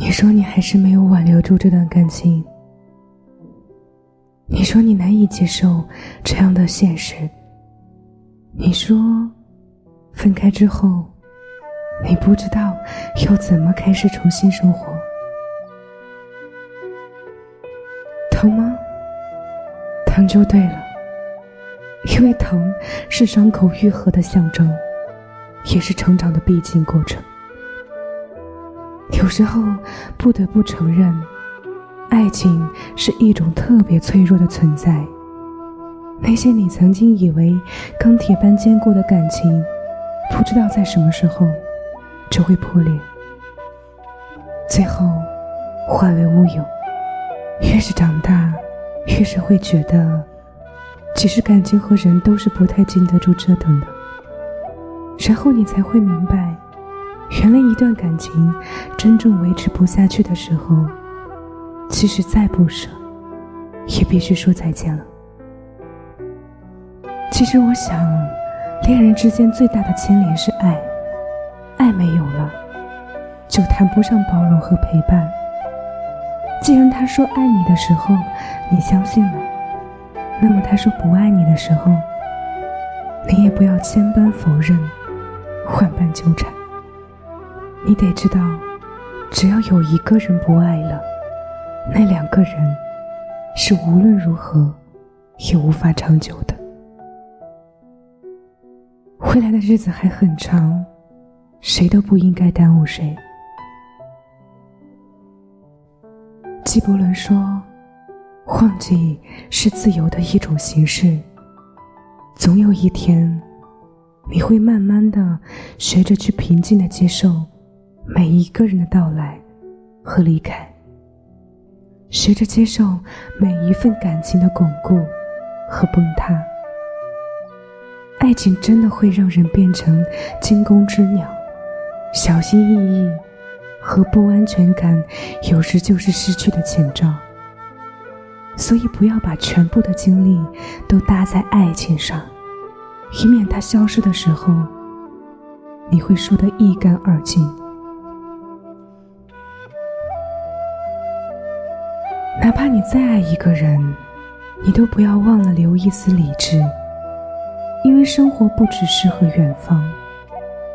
你说你还是没有挽留住这段感情，你说你难以接受这样的现实，你说分开之后，你不知道要怎么开始重新生活，疼吗？疼就对了，因为疼是伤口愈合的象征，也是成长的必经过程。有时候不得不承认，爱情是一种特别脆弱的存在。那些你曾经以为钢铁般坚固的感情，不知道在什么时候就会破裂，最后化为乌有。越是长大，越是会觉得，其实感情和人都是不太经得住折腾的。然后你才会明白。原来一段感情真正维持不下去的时候，其实再不舍，也必须说再见了。其实我想，恋人之间最大的牵连是爱，爱没有了，就谈不上包容和陪伴。既然他说爱你的时候你相信了，那么他说不爱你的时候，你也不要千般否认，万般纠缠。你得知道，只要有一个人不爱了，那两个人是无论如何也无法长久的。未来的日子还很长，谁都不应该耽误谁。纪伯伦说：“忘记是自由的一种形式。总有一天，你会慢慢的学着去平静的接受。”每一个人的到来和离开，学着接受每一份感情的巩固和崩塌。爱情真的会让人变成惊弓之鸟，小心翼翼和不安全感有时就是失去的前兆。所以不要把全部的精力都搭在爱情上，以免它消失的时候，你会输得一干二净。哪怕你再爱一个人，你都不要忘了留一丝理智，因为生活不只适合远方，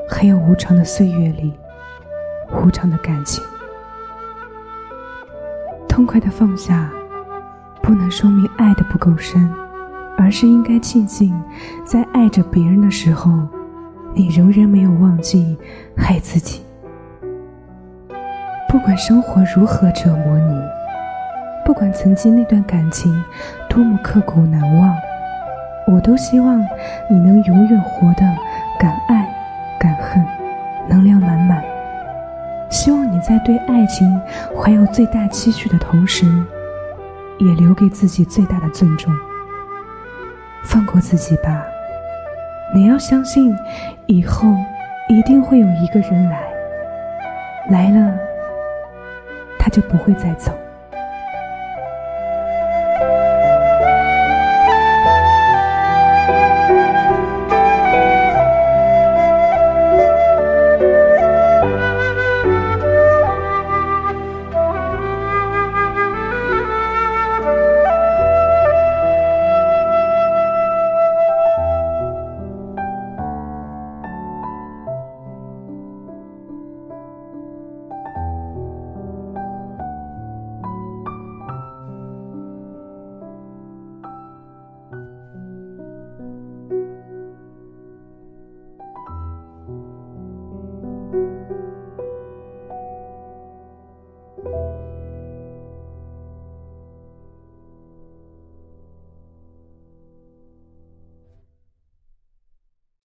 还有无常的岁月里，无常的感情。痛快的放下，不能说明爱的不够深，而是应该庆幸，在爱着别人的时候，你仍然没有忘记爱自己。不管生活如何折磨你。不管曾经那段感情多么刻骨难忘，我都希望你能永远活得敢爱敢恨，能量满满。希望你在对爱情怀有最大期许的同时，也留给自己最大的尊重。放过自己吧，你要相信，以后一定会有一个人来，来了，他就不会再走。